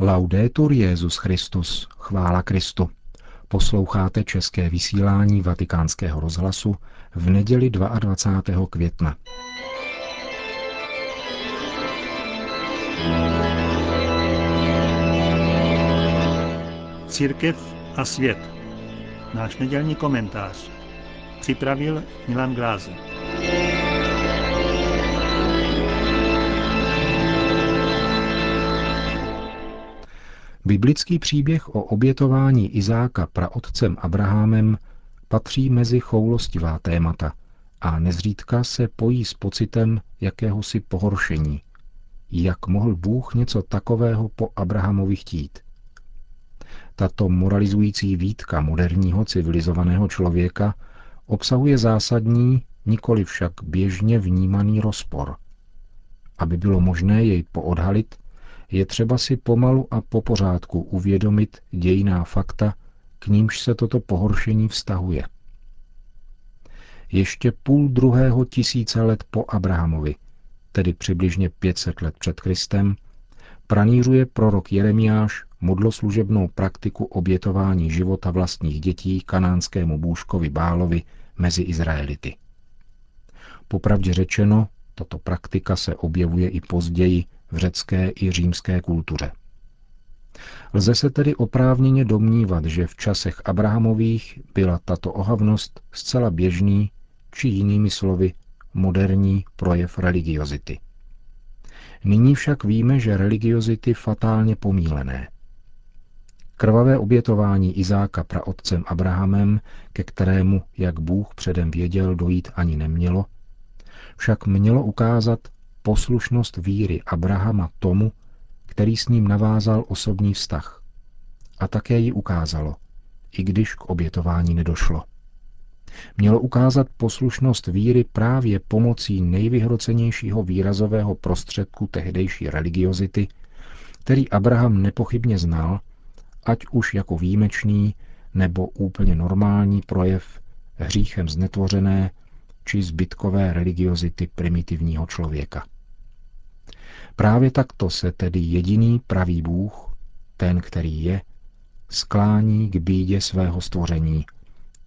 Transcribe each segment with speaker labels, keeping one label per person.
Speaker 1: Laudetur Jezus Christus, chvála Kristu. Posloucháte české vysílání Vatikánského rozhlasu v neděli 22. května.
Speaker 2: Církev a svět. Náš nedělní komentář. Připravil Milan Glázer.
Speaker 1: Biblický příběh o obětování Izáka praotcem Abrahamem patří mezi choulostivá témata a nezřídka se pojí s pocitem jakéhosi pohoršení. Jak mohl Bůh něco takového po Abrahamovi chtít? Tato moralizující výtka moderního civilizovaného člověka obsahuje zásadní, nikoli však běžně vnímaný rozpor. Aby bylo možné jej poodhalit, je třeba si pomalu a po pořádku uvědomit dějiná fakta, k nímž se toto pohoršení vztahuje. Ještě půl druhého tisíce let po Abrahamovi, tedy přibližně 500 let před Kristem, pranířuje prorok Jeremiáš modloslužebnou praktiku obětování života vlastních dětí kanánskému bůžkovi Bálovi mezi Izraelity. Popravdě řečeno, tato praktika se objevuje i později v řecké i římské kultuře. Lze se tedy oprávněně domnívat, že v časech Abrahamových byla tato ohavnost zcela běžný, či jinými slovy moderní projev religiozity. Nyní však víme, že religiozity fatálně pomílené. Krvavé obětování Izáka praotcem Abrahamem, ke kterému, jak Bůh předem věděl, dojít ani nemělo, však mělo ukázat poslušnost víry Abrahama tomu, který s ním navázal osobní vztah. A také ji ukázalo, i když k obětování nedošlo. Mělo ukázat poslušnost víry právě pomocí nejvyhrocenějšího výrazového prostředku tehdejší religiozity, který Abraham nepochybně znal, ať už jako výjimečný nebo úplně normální projev hříchem znetvořené či zbytkové religiozity primitivního člověka. Právě takto se tedy jediný pravý Bůh, ten, který je, sklání k bídě svého stvoření,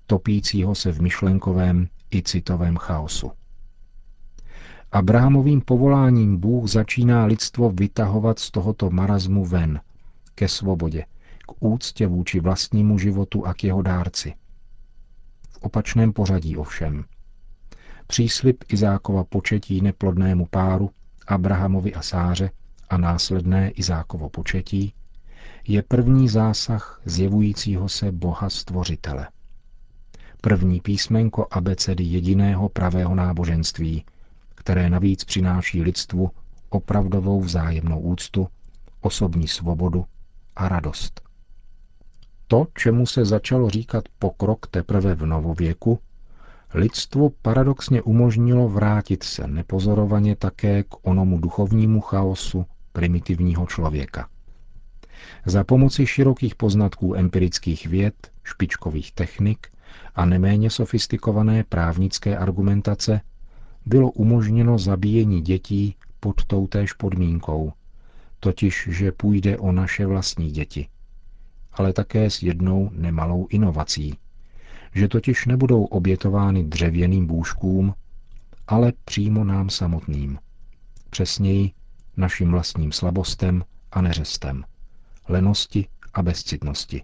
Speaker 1: topícího se v myšlenkovém i citovém chaosu. Abrahamovým povoláním Bůh začíná lidstvo vytahovat z tohoto marazmu ven, ke svobodě, k úctě vůči vlastnímu životu a k jeho dárci. V opačném pořadí ovšem. Příslip Izákova početí neplodnému páru Abrahamovi a Sáře a následné Izákovo početí, je první zásah zjevujícího se Boha Stvořitele. První písmenko abecedy jediného pravého náboženství, které navíc přináší lidstvu opravdovou vzájemnou úctu, osobní svobodu a radost. To, čemu se začalo říkat pokrok teprve v novověku, lidstvu paradoxně umožnilo vrátit se nepozorovaně také k onomu duchovnímu chaosu primitivního člověka. Za pomoci širokých poznatků empirických věd, špičkových technik a neméně sofistikované právnické argumentace bylo umožněno zabíjení dětí pod toutéž podmínkou, totiž, že půjde o naše vlastní děti, ale také s jednou nemalou inovací – že totiž nebudou obětovány dřevěným bůžkům, ale přímo nám samotným. Přesněji našim vlastním slabostem a neřestem, lenosti a bezcitnosti,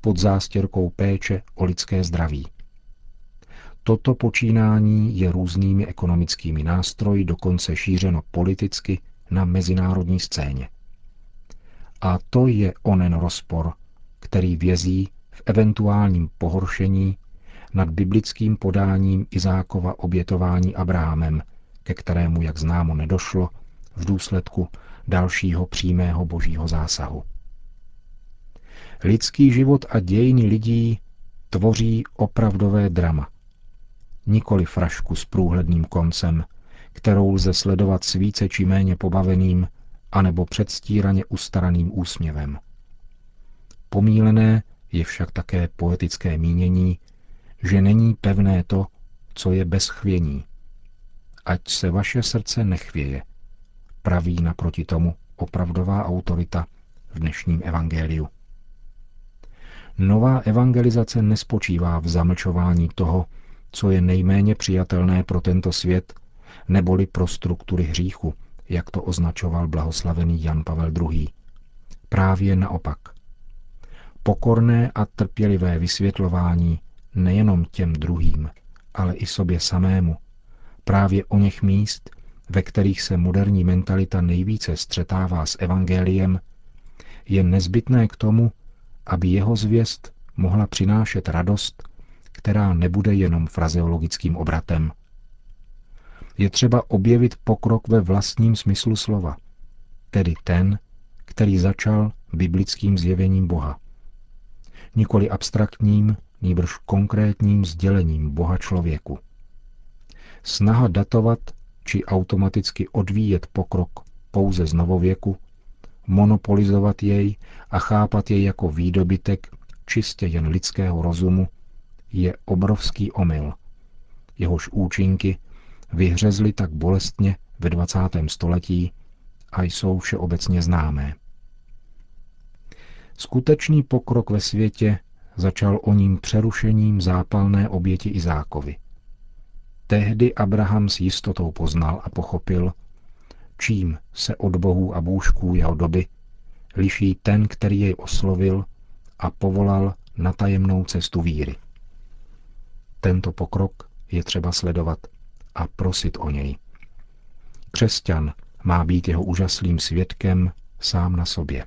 Speaker 1: pod zástěrkou péče o lidské zdraví. Toto počínání je různými ekonomickými nástroji dokonce šířeno politicky na mezinárodní scéně. A to je onen rozpor, který vězí v eventuálním pohoršení nad biblickým podáním Izákova obětování Abrahamem, ke kterému, jak známo, nedošlo v důsledku dalšího přímého božího zásahu. Lidský život a dějiny lidí tvoří opravdové drama. Nikoli frašku s průhledným koncem, kterou lze sledovat s více či méně pobaveným anebo předstíraně ustaraným úsměvem. Pomílené je však také poetické mínění, že není pevné to, co je bez chvění. Ať se vaše srdce nechvěje, praví naproti tomu opravdová autorita v dnešním evangeliu. Nová evangelizace nespočívá v zamlčování toho, co je nejméně přijatelné pro tento svět, neboli pro struktury hříchu, jak to označoval blahoslavený Jan Pavel II. Právě naopak. Pokorné a trpělivé vysvětlování nejenom těm druhým, ale i sobě samému, právě o něch míst, ve kterých se moderní mentalita nejvíce střetává s evangeliem, je nezbytné k tomu, aby jeho zvěst mohla přinášet radost, která nebude jenom frazeologickým obratem. Je třeba objevit pokrok ve vlastním smyslu slova, tedy ten, který začal biblickým zjevením Boha. Nikoli abstraktním, nýbrž konkrétním sdělením Boha člověku. Snaha datovat či automaticky odvíjet pokrok pouze z novověku, monopolizovat jej a chápat jej jako výdobytek čistě jen lidského rozumu, je obrovský omyl. Jehož účinky vyhřezly tak bolestně ve 20. století a jsou všeobecně známé. Skutečný pokrok ve světě začal o ním přerušením zápalné oběti Izákovi. Tehdy Abraham s jistotou poznal a pochopil, čím se od bohů a bůžků jeho doby liší ten, který jej oslovil a povolal na tajemnou cestu víry. Tento pokrok je třeba sledovat a prosit o něj. Křesťan má být jeho úžaslým svědkem sám na sobě.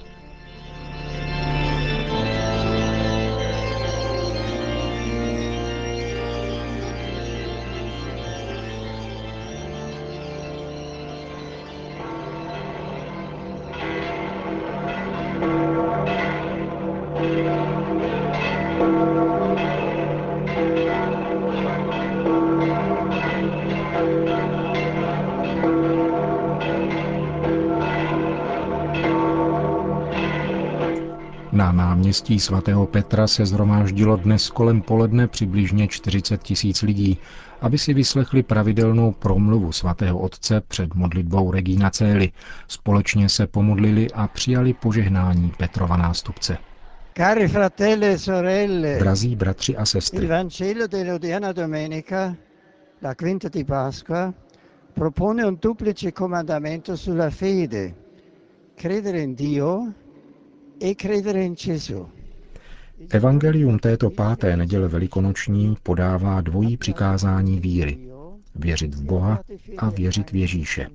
Speaker 1: Na náměstí svatého Petra se zhromáždilo dnes kolem poledne přibližně 40 tisíc lidí, aby si vyslechli pravidelnou promluvu svatého otce před modlitbou Regina Cély. Společně se pomodlili a přijali požehnání Petrova nástupce.
Speaker 3: Cari fratelli e sorelle,
Speaker 1: Drazí bratři a
Speaker 3: il
Speaker 1: sestry,
Speaker 3: Vangelo dell'odierna domenica, la quinta di Pasqua, propone un duplice comandamento sulla fede, credere in Dio e credere in Gesù.
Speaker 1: Evangelium této páté neděle velikonoční podává dvojí přikázání víry. Věřit v Boha a věřit v Ježíše.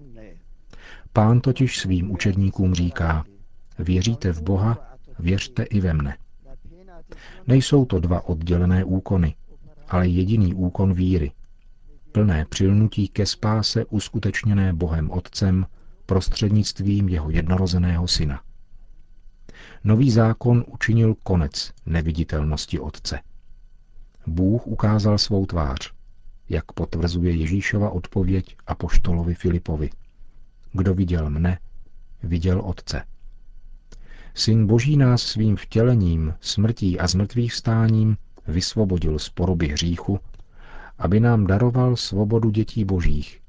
Speaker 1: Pán totiž svým učedníkům říká, věříte v Boha, věřte i ve mne. Nejsou to dva oddělené úkony, ale jediný úkon víry. Plné přilnutí ke spáse uskutečněné Bohem Otcem prostřednictvím jeho jednorozeného syna. Nový zákon učinil konec neviditelnosti Otce. Bůh ukázal svou tvář, jak potvrzuje Ježíšova odpověď apoštolovi Filipovi. Kdo viděl mne, viděl Otce. Syn Boží nás svým vtělením, smrtí a zmrtvých vstáním vysvobodil z poroby hříchu, aby nám daroval svobodu dětí božích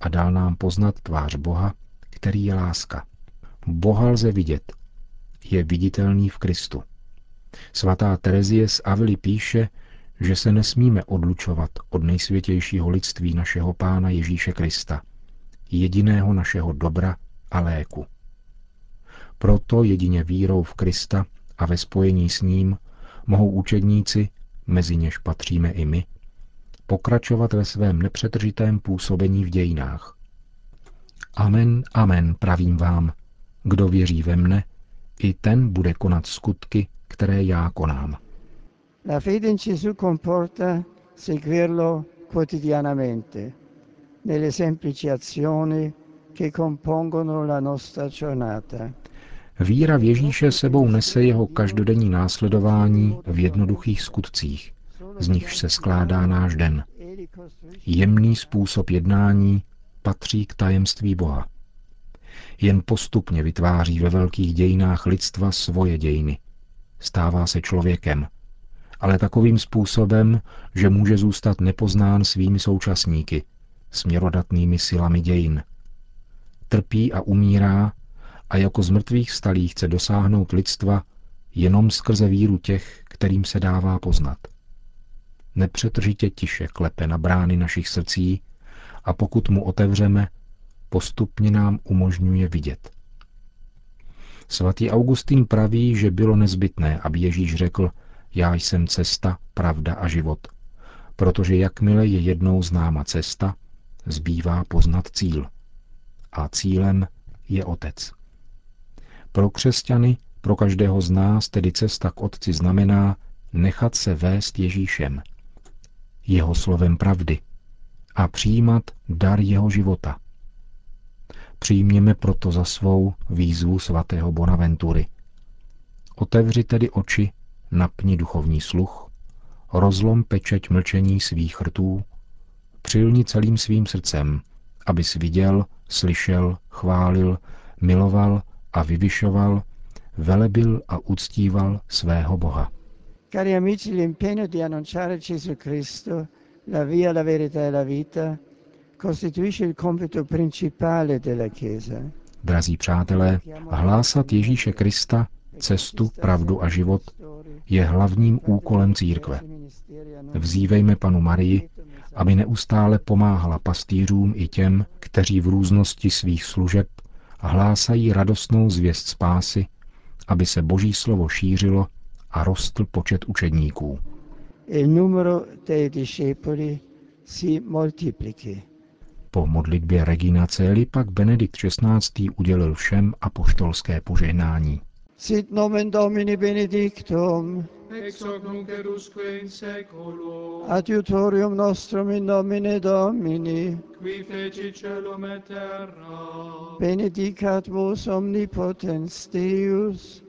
Speaker 1: a dal nám poznat tvář Boha, který je láska. Boha lze vidět, je viditelný v Kristu. Svatá Terezie z Avily píše, že se nesmíme odlučovat od nejsvětějšího lidství našeho Pána Ježíše Krista, jediného našeho dobra a léku. Proto jedině vírou v Krista a ve spojení s ním mohou učedníci, mezi něž patříme i my, pokračovat ve svém nepřetržitém působení v dějinách. Amen, amen, pravím vám, kdo věří ve mne, i ten bude konat skutky, které já konám.
Speaker 3: La fede in Gesù comporta seguirlo quotidianamente, nelle semplici azioni che compongono la nostra giornata.
Speaker 1: Víra v Ježíše sebou nese jeho každodenní následování v jednoduchých skutcích, z nichž se skládá náš den. Jemný způsob jednání patří k tajemství Boha. Jen postupně vytváří ve velkých dějinách lidstva svoje dějiny, stává se člověkem, ale takovým způsobem, že může zůstat nepoznán svými současníky, směrodatnými silami dějin. Trpí a umírá a jako z mrtvých stalí chce dosáhnout lidstva jenom skrze víru těch, kterým se dává poznat. Nepřetržitě tiše klepe na brány našich srdcí a pokud mu otevřeme, postupně nám umožňuje vidět. Svatý Augustín praví, že bylo nezbytné, aby Ježíš řekl, já jsem cesta, pravda a život, protože jakmile je jednou známa cesta, zbývá poznat cíl. A cílem je Otec. Pro křesťany, pro každého z nás tedy cesta k Otci znamená nechat se vést Ježíšem, jeho slovem pravdy a přijímat dar jeho života. Přijměme proto za svou výzvu svatého Bonaventury. Otevři tedy oči, napni duchovní sluch, rozlom pečeť mlčení svých rtů, přilni celým svým srdcem, abys viděl, slyšel, chválil, miloval a vyvyšoval, velebil a uctíval svého Boha.
Speaker 3: Cari amici, l'impegno di annunciare Gesù Cristo, la via, la verità e la vita,
Speaker 1: Drazí přátelé, hlásat Ježíše Krista, cestu, pravdu a život, je hlavním úkolem církve. Vzívejme panu Marii, aby neustále pomáhala pastýřům i těm, kteří v různosti svých služeb hlásají radostnou zvěst spásy, aby se Boží slovo šířilo a rostl počet učedníků.
Speaker 3: Il numero dei discepoli si moltiplichi.
Speaker 1: Po modlitbě Regina Celi pak Benedikt XVI. udělil všem apoštolské požehnání.
Speaker 3: Sit nomen Domini benedictum,
Speaker 4: ex hoc nunc edusque in seculum,
Speaker 3: adiutorium nostrum in nomine Domini,
Speaker 4: qui feci celum et terra,
Speaker 3: benedicat vos omnipotens Deus,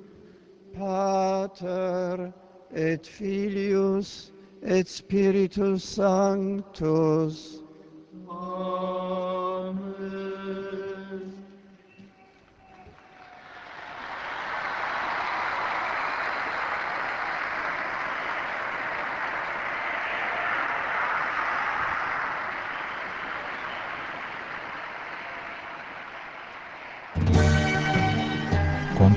Speaker 3: Pater et Filius et Spiritus Sanctus.
Speaker 4: Amen.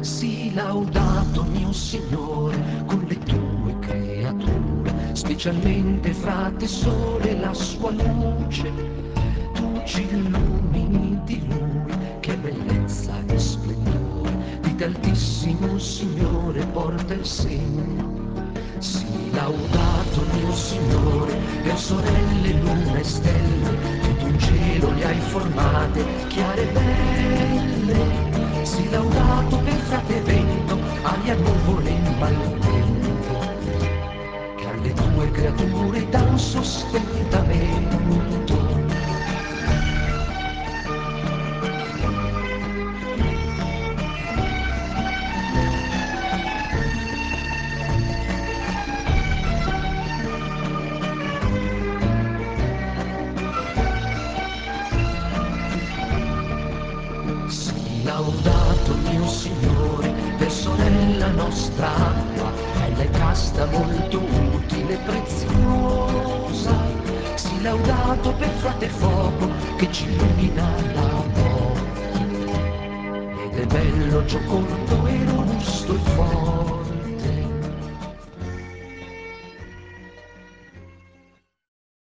Speaker 5: Sii laudato mio Signore con le tue creature, specialmente fra te sole la sua luce tu ci illumini di lui, che bellezza e splendore, di te altissimo Signore porta il segno. Sii laudato mio Signore, per sorelle, luna e stelle, che tu in cielo le hai formate, chiare e belle. creature da un sostentamento. Sì, laudato mio Signore. Nostra acqua, bella e casta, molto utile e preziosa. Sii laudato per frate fuoco, che ci illumina la notte. Ed è bello, giocondo e robusto il fuoco.